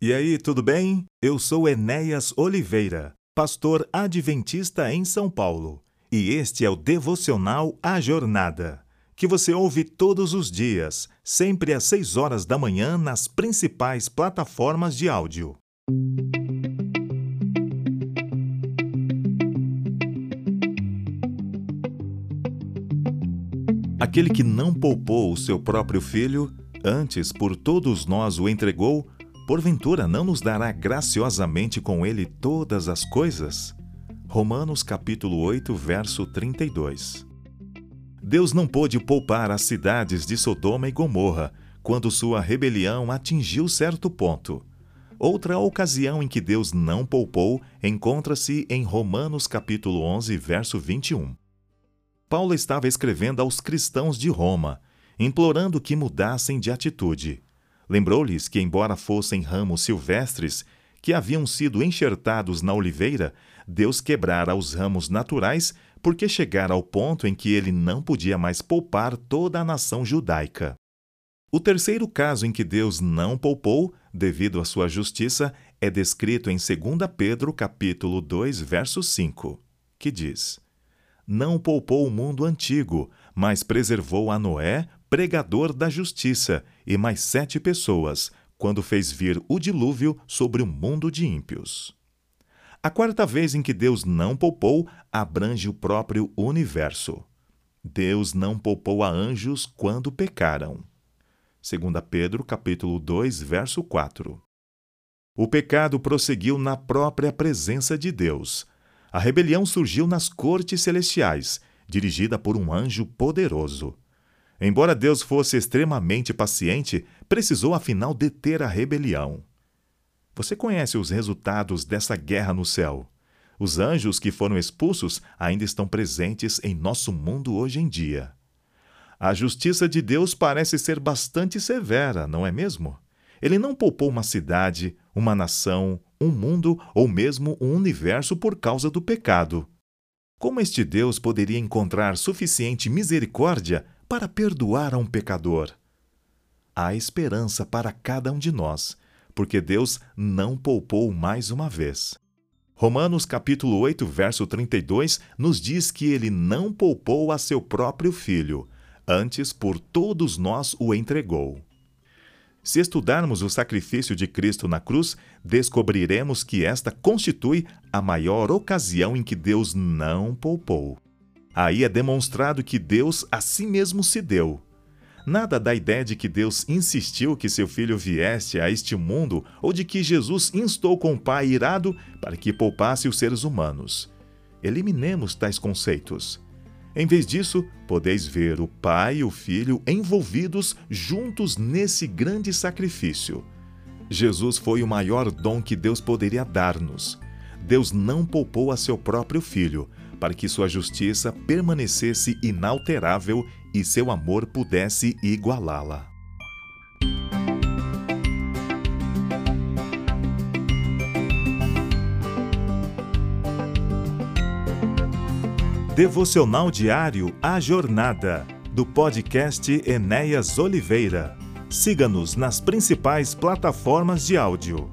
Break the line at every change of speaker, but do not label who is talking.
E aí, tudo bem? Eu sou Enéas Oliveira, pastor adventista em São Paulo, e este é o devocional A Jornada, que você ouve todos os dias, sempre às 6 horas da manhã nas principais plataformas de áudio. Aquele que não poupou o seu próprio filho, antes por todos nós o entregou, porventura não nos dará graciosamente com ele todas as coisas? Romanos capítulo 8, verso 32. Deus não pôde poupar as cidades de Sodoma e Gomorra quando sua rebelião atingiu certo ponto. Outra ocasião em que Deus não poupou encontra-se em Romanos capítulo 11, verso 21. Paulo estava escrevendo aos cristãos de Roma, implorando que mudassem de atitude. Lembrou-lhes que, embora fossem ramos silvestres que haviam sido enxertados na oliveira, Deus quebrara os ramos naturais porque chegara ao ponto em que ele não podia mais poupar toda a nação judaica. O terceiro caso em que Deus não poupou, devido à sua justiça, é descrito em 2 Pedro capítulo 2, verso 5, que diz: Não poupou o mundo antigo, mas preservou a Noé, pregador da justiça, e mais sete pessoas, quando fez vir o dilúvio sobre o mundo de ímpios. A quarta vez em que Deus não poupou abrange o próprio universo. Deus não poupou a anjos quando pecaram. 2 Pedro capítulo 2, verso 4. O pecado prosseguiu na própria presença de Deus. A rebelião surgiu nas cortes celestiais, dirigida por um anjo poderoso. Embora Deus fosse extremamente paciente, precisou afinal deter a rebelião. Você conhece os resultados dessa guerra no céu? Os anjos que foram expulsos ainda estão presentes em nosso mundo hoje em dia. A justiça de Deus parece ser bastante severa, não é mesmo? Ele não poupou uma cidade, uma nação, um mundo ou mesmo um universo por causa do pecado. Como este Deus poderia encontrar suficiente misericórdia para perdoar a um pecador. Há esperança para cada um de nós, porque Deus não poupou mais uma vez. Romanos capítulo 8, verso 32 nos diz que ele não poupou a seu próprio filho, antes por todos nós o entregou. Se estudarmos o sacrifício de Cristo na cruz, descobriremos que esta constitui a maior ocasião em que Deus não poupou. Aí é demonstrado que Deus a si mesmo se deu. Nada da ideia de que Deus insistiu que seu filho viesse a este mundo ou de que Jesus instou com o Pai irado para que poupasse os seres humanos. Eliminemos tais conceitos. Em vez disso, podeis ver o Pai e o Filho envolvidos juntos nesse grande sacrifício. Jesus foi o maior dom que Deus poderia dar-nos. Deus não poupou a seu próprio Filho, para que sua justiça permanecesse inalterável e seu amor pudesse igualá-la. Devocional diário A Jornada, do podcast Enéas Oliveira. Siga-nos nas principais plataformas de áudio.